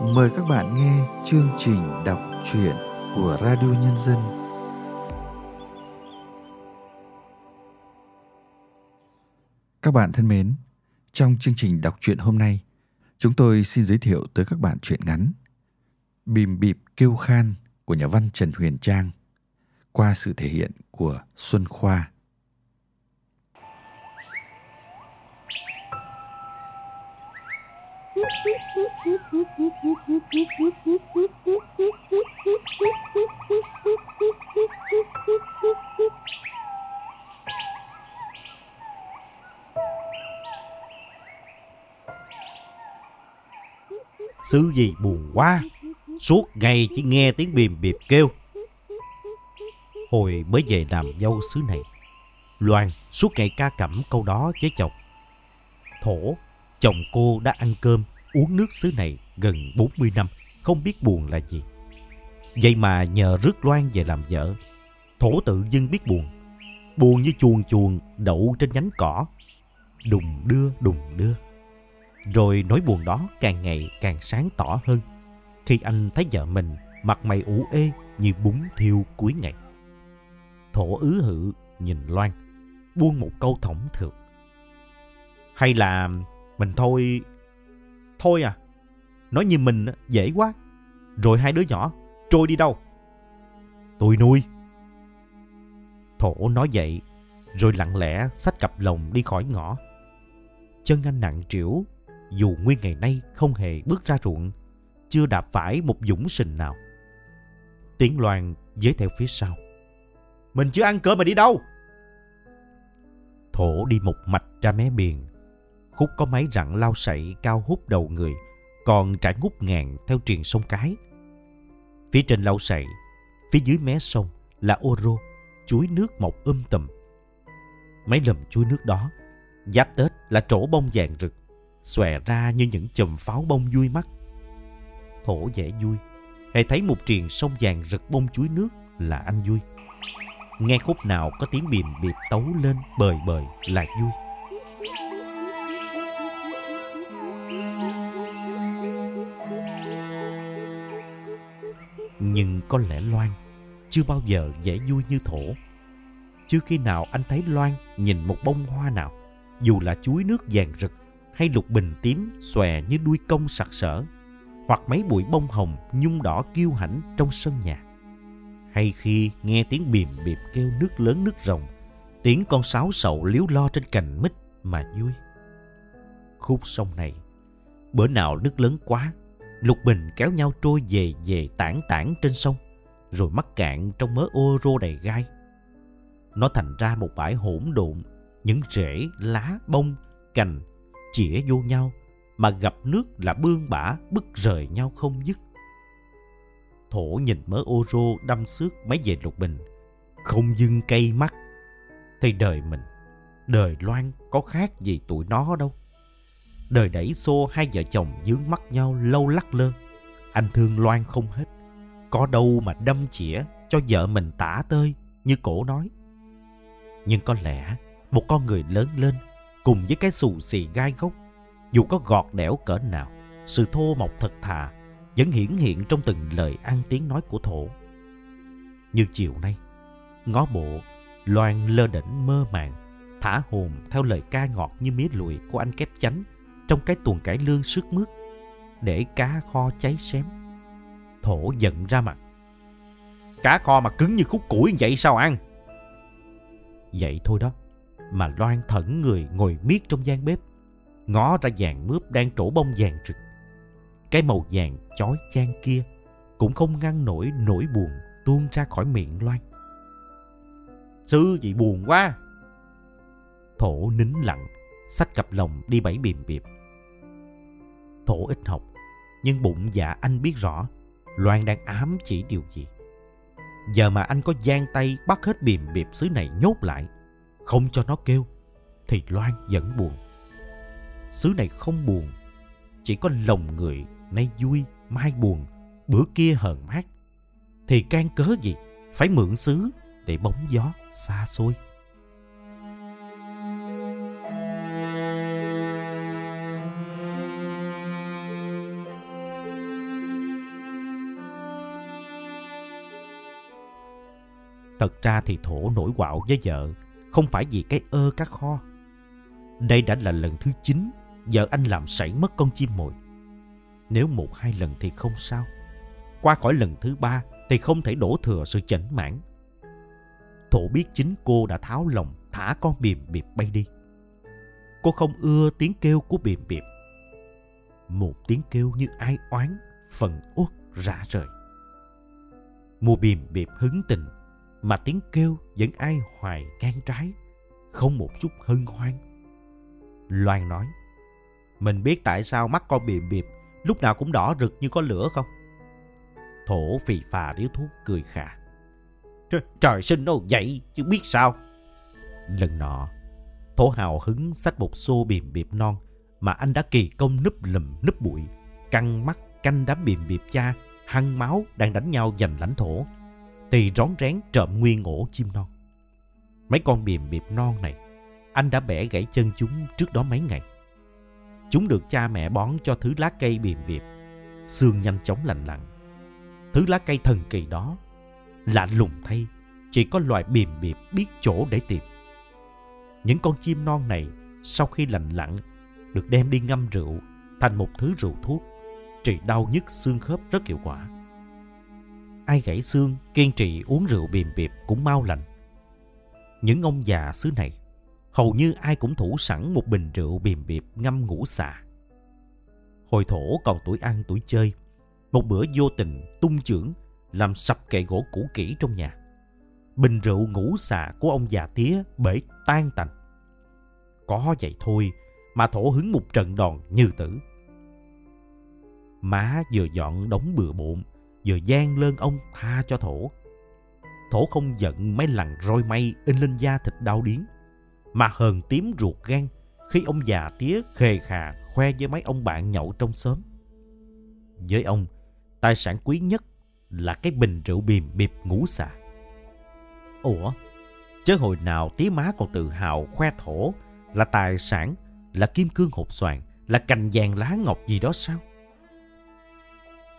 mời các bạn nghe chương trình đọc truyện của Radio Nhân dân. Các bạn thân mến, trong chương trình đọc truyện hôm nay, chúng tôi xin giới thiệu tới các bạn truyện ngắn Bìm bịp kêu khan của nhà văn Trần Huyền Trang qua sự thể hiện của Xuân Khoa. Sư gì buồn quá, Suốt ngày chỉ nghe tiếng bìm bịp kêu. Hồi mới về làm dâu xứ này, Loan suốt ngày ca cẩm câu đó với chồng. Thổ, Chồng cô đã ăn cơm Uống nước xứ này gần 40 năm Không biết buồn là gì Vậy mà nhờ rước Loan về làm vợ Thổ tự dưng biết buồn Buồn như chuồn chuồn đậu trên nhánh cỏ Đùng đưa đùng đưa rồi nỗi buồn đó càng ngày càng sáng tỏ hơn khi anh thấy vợ mình mặt mày ủ ê như bún thiêu cuối ngày. Thổ ứ hự nhìn Loan, buông một câu thõng thượt. Hay là mình thôi... Thôi à, nói như mình dễ quá. Rồi hai đứa nhỏ trôi đi đâu? Tôi nuôi. Thổ nói vậy, rồi lặng lẽ xách cặp lồng đi khỏi ngõ. Chân anh nặng trĩu dù nguyên ngày nay không hề bước ra ruộng, chưa đạp phải một dũng sình nào. Tiếng Loan dế theo phía sau. Mình chưa ăn cơm mà đi đâu? Thổ đi một mạch ra mé biển. Khúc có máy rặng lao sậy cao hút đầu người, còn trải ngút ngàn theo triền sông cái. Phía trên lao sậy, phía dưới mé sông là ô rô, chuối nước mọc um tùm. Mấy lùm chuối nước đó, giáp Tết là trổ bông vàng rực xòe ra như những chùm pháo bông vui mắt. Thổ dễ vui, hề thấy một triền sông vàng rực bông chuối nước là anh vui. Nghe khúc nào có tiếng bìm bịp tấu lên bời bời là vui. Nhưng có lẽ Loan chưa bao giờ dễ vui như Thổ. Chưa khi nào anh thấy Loan nhìn một bông hoa nào, dù là chuối nước vàng rực hay lục bình tím xòe như đuôi công sặc sỡ, hoặc mấy bụi bông hồng nhung đỏ kiêu hãnh trong sân nhà. Hay khi nghe tiếng bìm bịp kêu nước lớn nước rồng, tiếng con sáo sậu liếu lo trên cành mít mà vui. Khúc sông này, bữa nào nước lớn quá, lục bình kéo nhau trôi về về tản tản trên sông, rồi mắc cạn trong mớ ô rô đầy gai. Nó thành ra một bãi hỗn độn, những rễ, lá, bông, cành chĩa vô nhau mà gặp nước là bương bả bức rời nhau không dứt. Thổ nhìn mớ ô rô đâm xước mấy về lục bình, không dưng cây mắt. Thì đời mình, đời Loan có khác gì tụi nó đâu. Đời đẩy xô hai vợ chồng dướng mắt nhau lâu lắc lơ. Anh thương Loan không hết. Có đâu mà đâm chĩa cho vợ mình tả tơi như cổ nói. Nhưng có lẽ một con người lớn lên cùng với cái xù xì gai gốc. Dù có gọt đẽo cỡ nào, sự thô mộc thật thà vẫn hiển hiện trong từng lời ăn tiếng nói của thổ. Như chiều nay, ngó bộ, loan lơ đỉnh mơ màng, thả hồn theo lời ca ngọt như mía lùi của anh kép chánh trong cái tuần cải lương sức mướt, để cá kho cháy xém. Thổ giận ra mặt. Cá kho mà cứng như khúc củi vậy sao ăn? Vậy thôi đó mà Loan thẫn người ngồi miết trong gian bếp, ngó ra vàng mướp đang trổ bông vàng rực. Cái màu vàng chói chang kia cũng không ngăn nổi nỗi buồn tuôn ra khỏi miệng Loan. Sư chị buồn quá. Thổ nín lặng, xách cặp lồng đi bảy bìm biệp. Thổ ít học, nhưng bụng dạ anh biết rõ Loan đang ám chỉ điều gì. Giờ mà anh có gian tay bắt hết bìm biệp xứ này nhốt lại không cho nó kêu thì Loan vẫn buồn. Xứ này không buồn, chỉ có lòng người nay vui, mai buồn, bữa kia hờn mát. Thì can cớ gì phải mượn xứ để bóng gió xa xôi. Thật ra thì Thổ nổi quạo với vợ không phải vì cái ơ cá kho. Đây đã là lần thứ 9 vợ anh làm sảy mất con chim mồi. Nếu một hai lần thì không sao. Qua khỏi lần thứ ba thì không thể đổ thừa sự chảnh mãn. Thổ biết chính cô đã tháo lòng thả con bìm bịp bay đi. Cô không ưa tiếng kêu của bìm bịp. Một tiếng kêu như ai oán, phần uất rã rời. Mùa bìm bịp hứng tình, mà tiếng kêu vẫn ai hoài ngang trái, không một chút hân hoan. Loan nói, mình biết tại sao mắt con bìm bịp lúc nào cũng đỏ rực như có lửa không? Thổ phì phà điếu thuốc cười khà. Trời sinh đâu vậy chứ biết sao. Lần nọ, Thổ hào hứng xách một xô bìm bịp non mà anh đã kỳ công núp lùm núp bụi, căng mắt canh đám bìm bịp cha, hăng máu đang đánh nhau giành lãnh thổ, thì rón rén trộm nguyên ổ chim non. Mấy con bìm bịp non này, anh đã bẻ gãy chân chúng trước đó mấy ngày. Chúng được cha mẹ bón cho thứ lá cây bìm bịp, xương nhanh chóng lành lặn. Thứ lá cây thần kỳ đó, lạ lùng thay, chỉ có loài bìm bịp biết chỗ để tìm. Những con chim non này sau khi lành lặn được đem đi ngâm rượu thành một thứ rượu thuốc trị đau nhức xương khớp rất hiệu quả. Ai gãy xương kiên trì uống rượu bìm bịp cũng mau lành. Những ông già xứ này hầu như ai cũng thủ sẵn một bình rượu bìm bịp ngâm ngũ xà. Hồi thổ còn tuổi ăn tuổi chơi, một bữa vô tình tung trưởng làm sập kệ gỗ cũ kỹ trong nhà. Bình rượu ngũ xà của ông già tía bể tan tành. Có vậy thôi mà thổ hứng một trận đòn như tử. Má vừa dọn đống bừa bộn, vừa gian lên ông tha cho thổ. Thổ không giận mấy lần roi mây in lên da thịt đau điến, mà hờn tím ruột gan khi ông già tía khề khà khoe với mấy ông bạn nhậu trong xóm. Với ông, tài sản quý nhất là cái bình rượu bìm bịp ngũ xà. Ủa, chứ hồi nào tía má còn tự hào khoe thổ là tài sản, là kim cương hột xoàn, là cành vàng lá ngọc gì đó sao?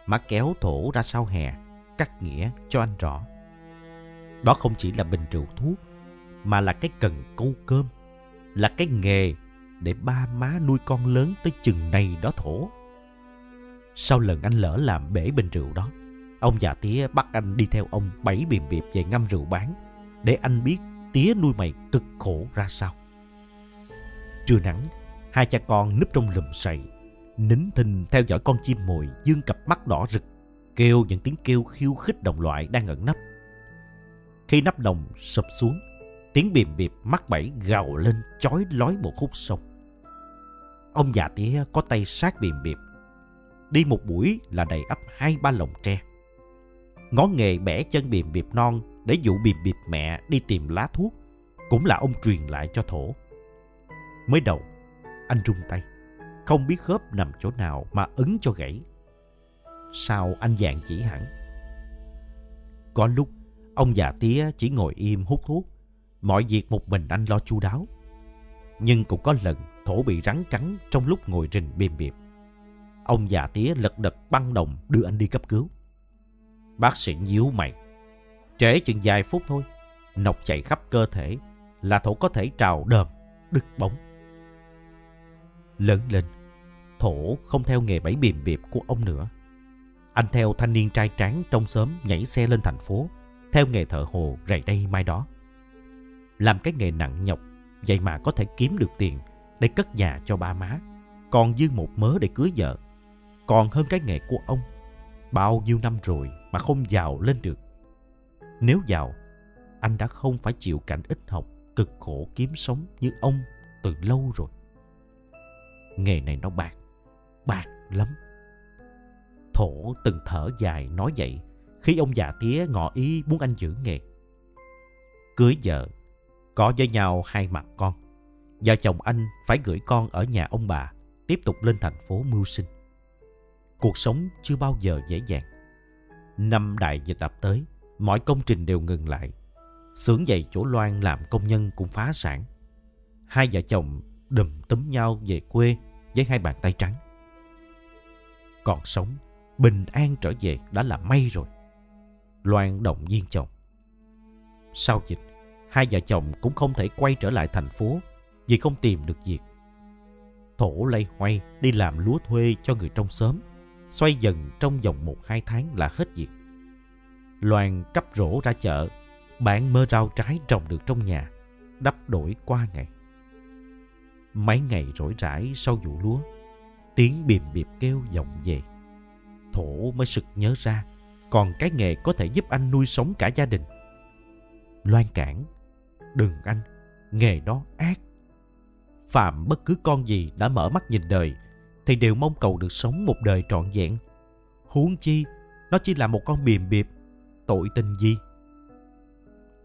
Má kéo thổ ra sau hè, cắt nghĩa cho anh rõ. Đó không chỉ là bình rượu thuốc, mà là cái cần câu cơm, là cái nghề để ba má nuôi con lớn tới chừng này đó thổ. Sau lần anh lỡ làm bể bình rượu đó, ông già tía bắt anh đi theo ông bảy biềm biệp về ngâm rượu bán, để anh biết tía nuôi mày cực khổ ra sao. Trưa nắng, hai cha con núp trong lùm sậy, nín thinh theo dõi con chim mồi dương cặp mắt đỏ rực, kêu những tiếng kêu khiêu khích đồng loại đang ẩn nấp. Khi nắp đồng sụp xuống, tiếng bìm bịp mắt bẫy gào lên chói lói một khúc sông. Ông già tía có tay sát bìm bịp. Đi một buổi là đầy ấp hai ba lồng tre. Ngó nghề bẻ chân bìm bịp non để dụ bìm bịp mẹ đi tìm lá thuốc cũng là ông truyền lại cho thổ. Mới đầu, anh rung tay, không biết khớp nằm chỗ nào mà ấn cho gãy. Sau anh dạng chỉ hẳn. Có lúc, ông già tía chỉ ngồi im hút thuốc, mọi việc một mình anh lo chu đáo. Nhưng cũng có lần thổ bị rắn cắn trong lúc ngồi rình bìm biệp. Ông già tía lật đật băng đồng đưa anh đi cấp cứu. Bác sĩ nhíu mày. Trễ chừng vài phút thôi, nọc chạy khắp cơ thể là thổ có thể trào đờm, đứt bóng. Lớn lên, thổ không theo nghề bẫy bìm biệp của ông nữa. Anh theo thanh niên trai tráng trong xóm nhảy xe lên thành phố, theo nghề thợ hồ rày đây mai đó. Làm cái nghề nặng nhọc, vậy mà có thể kiếm được tiền để cất nhà cho ba má, còn dư một mớ để cưới vợ. Còn hơn cái nghề của ông, bao nhiêu năm rồi mà không giàu lên được. Nếu giàu, anh đã không phải chịu cảnh ít học, cực khổ kiếm sống như ông từ lâu rồi. Nghề này nó bạc, bạc lắm. Thổ từng thở dài nói vậy khi ông già tía ngỏ ý muốn anh giữ nghề. Cưới vợ, có với nhau hai mặt con. Vợ chồng anh phải gửi con ở nhà ông bà, tiếp tục lên thành phố mưu sinh. Cuộc sống chưa bao giờ dễ dàng. Năm đại dịch ập tới, mọi công trình đều ngừng lại. Xưởng giày chỗ Loan làm công nhân cũng phá sản. Hai vợ chồng đùm túm nhau về quê với hai bàn tay trắng. Còn sống, bình an trở về đã là may rồi. Loan động viên chồng. Sau dịch, hai vợ chồng cũng không thể quay trở lại thành phố vì không tìm được việc. Thổ lây hoay đi làm lúa thuê cho người trong xóm, xoay dần trong vòng một hai tháng là hết việc. Loan cấp rổ ra chợ, bán mơ rau trái trồng được trong nhà, đắp đổi qua ngày. Mấy ngày rỗi rãi sau vụ lúa, tiếng bìm bịp kêu vọng về. Thổ mới sực nhớ ra, còn cái nghề có thể giúp anh nuôi sống cả gia đình. Loan cản, đừng anh, nghề đó ác. Phạm bất cứ con gì đã mở mắt nhìn đời, thì đều mong cầu được sống một đời trọn vẹn. Huống chi, nó chỉ là một con bìm bịp, tội tình gì.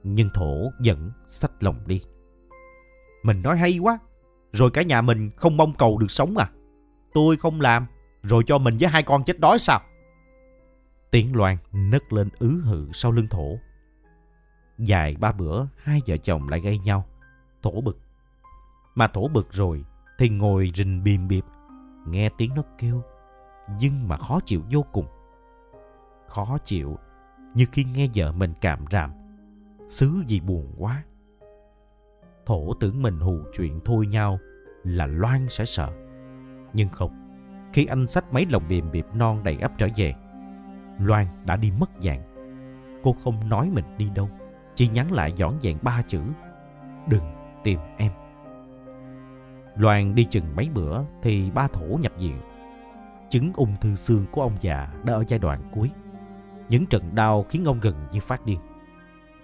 Nhưng thổ vẫn sách lòng đi. Mình nói hay quá, rồi cả nhà mình không mong cầu được sống à? Tôi không làm, rồi cho mình với hai con chết đói sao? Tiếng loan nấc lên ứ hự sau lưng thổ. Dài ba bữa, hai vợ chồng lại gây nhau. Thổ bực. Mà thổ bực rồi, thì ngồi rình bìm bịp, nghe tiếng nó kêu, nhưng mà khó chịu vô cùng. Khó chịu, như khi nghe vợ mình cảm ràm. Xứ gì buồn quá. Thổ tưởng mình hù chuyện thôi nhau là Loan sẽ sợ. Nhưng không, khi anh xách mấy lồng bìm bịp non đầy ắp trở về, Loan đã đi mất dạng. Cô không nói mình đi đâu, chỉ nhắn lại dõn dẹn ba chữ, đừng tìm em. Loan đi chừng mấy bữa thì ba thổ nhập viện. Chứng ung thư xương của ông già đã ở giai đoạn cuối. Những trận đau khiến ông gần như phát điên.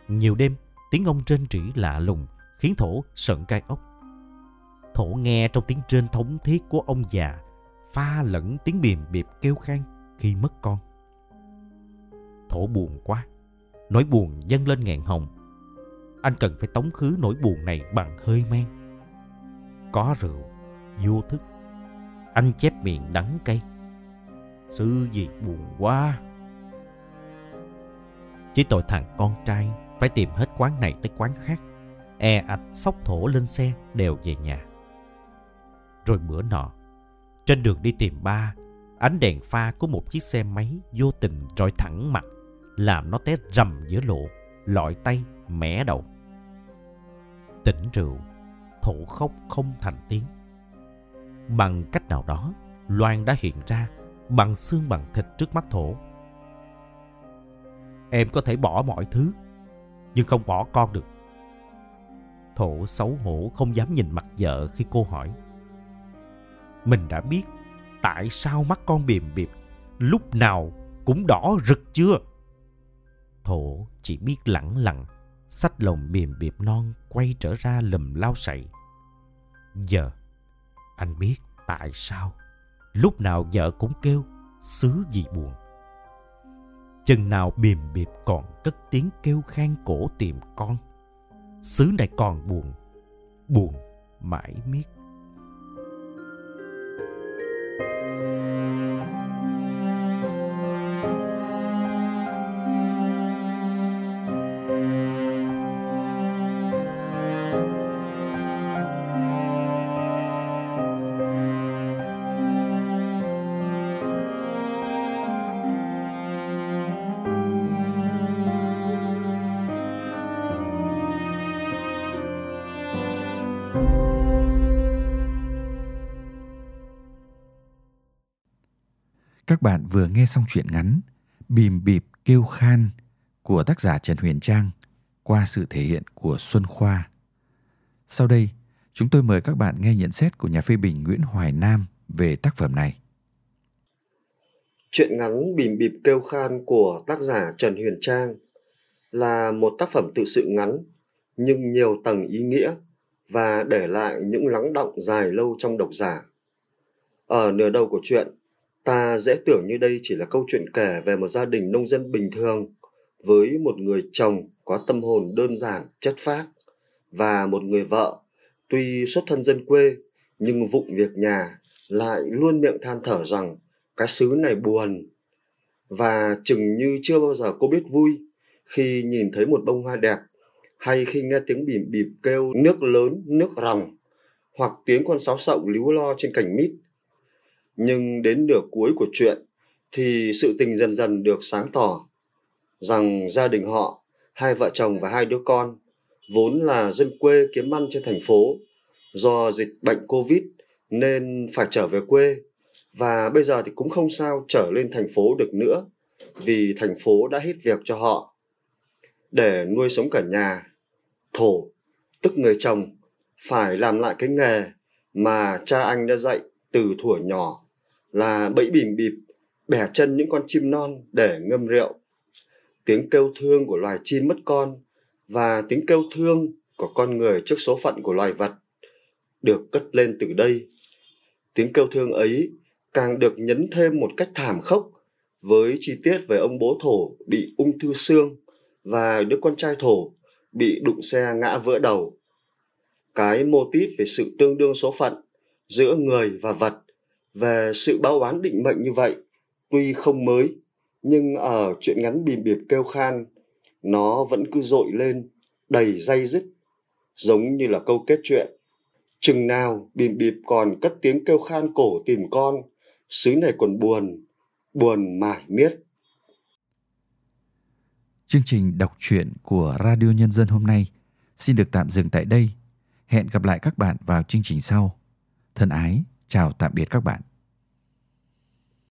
Nhiều đêm, tiếng ông trên trĩ lạ lùng khiến thổ sợn cay ốc. Thổ nghe trong tiếng trên thống thiết của ông già pha lẫn tiếng bìm bịp kêu khan khi mất con. Thổ buồn quá, nỗi buồn dâng lên ngàn hồng. Anh cần phải tống khứ nỗi buồn này bằng hơi men. Có rượu, vô thức. Anh chép miệng đắng cay. Sư gì buồn quá. Chỉ tội thằng con trai phải tìm hết quán này tới quán khác. E ạch sóc thổ lên xe đều về nhà. Rồi bữa nọ, trên đường đi tìm ba, ánh đèn pha của một chiếc xe máy vô tình rọi thẳng mặt, làm nó té rầm giữa lộ, lọi tay, mẻ đầu. Tỉnh rượu, thổ khóc không thành tiếng. Bằng cách nào đó, Loan đã hiện ra bằng xương bằng thịt trước mắt thổ. Em có thể bỏ mọi thứ, nhưng không bỏ con được. Thổ xấu hổ không dám nhìn mặt vợ khi cô hỏi. Mình đã biết tại sao mắt con bìm bịp lúc nào cũng đỏ rực chưa? Thổ chỉ biết lẳng lặng, xách lồng bìm bịp non quay trở ra lùm lao sậy. Giờ, anh biết tại sao lúc nào vợ cũng kêu xứ gì buồn. Chừng nào bìm bịp còn cất tiếng kêu khan cổ tìm con. Xứ này còn buồn, buồn mãi miết. Các bạn vừa nghe xong truyện ngắn Bìm bịp kêu khan của tác giả Trần Huyền Trang qua sự thể hiện của Xuân Khoa. Sau đây, chúng tôi mời các bạn nghe nhận xét của nhà phê bình Nguyễn Hoài Nam về tác phẩm này. Truyện ngắn Bìm bịp kêu khan của tác giả Trần Huyền Trang là một tác phẩm tự sự ngắn nhưng nhiều tầng ý nghĩa và để lại những lắng động dài lâu trong độc giả. Ở nửa đầu của truyện, Ta dễ tưởng như đây chỉ là câu chuyện kể về một gia đình nông dân bình thường với một người chồng có tâm hồn đơn giản, chất phác và một người vợ. Tuy xuất thân dân quê nhưng vụng việc nhà lại luôn miệng than thở rằng cái xứ này buồn. Và chừng như chưa bao giờ cô biết vui khi nhìn thấy một bông hoa đẹp hay khi nghe tiếng bìm bịp kêu nước lớn nước ròng hoặc tiếng con sáo sộng líu lo trên cành mít nhưng đến nửa cuối của chuyện thì sự tình dần dần được sáng tỏ rằng gia đình họ hai vợ chồng và hai đứa con, vốn là dân quê kiếm ăn trên thành phố. Do dịch bệnh Covid nên phải trở về quê và bây giờ thì cũng không sao trở lên thành phố được nữa vì thành phố đã hết việc cho họ. Để nuôi sống cả nhà, thổ, tức người chồng, phải làm lại cái nghề mà cha anh đã dạy từ thuở nhỏ là bẫy bìm bịp, bẻ chân những con chim non để ngâm rượu. Tiếng kêu thương của loài chim mất con và tiếng kêu thương của con người trước số phận của loài vật được cất lên từ đây. Tiếng kêu thương ấy càng được nhấn thêm một cách thảm khốc với chi tiết về ông bố thổ bị ung thư xương và đứa con trai thổ bị đụng xe ngã vỡ đầu. Cái mô típ về sự tương đương số phận giữa người và vật về sự báo oán định mệnh như vậy, tuy không mới, nhưng ở chuyện ngắn bìm bịp kêu khan, nó vẫn cứ dội lên, đầy dây dứt, giống như là câu kết chuyện. Chừng nào bìm bịp còn cất tiếng kêu khan cổ tìm con, xứ này còn buồn buồn mải miết. Chương trình đọc truyện của radio nhân dân hôm nay xin được tạm dừng tại đây. Hẹn gặp lại các bạn vào chương trình sau. Thân ái chào tạm biệt các bạn.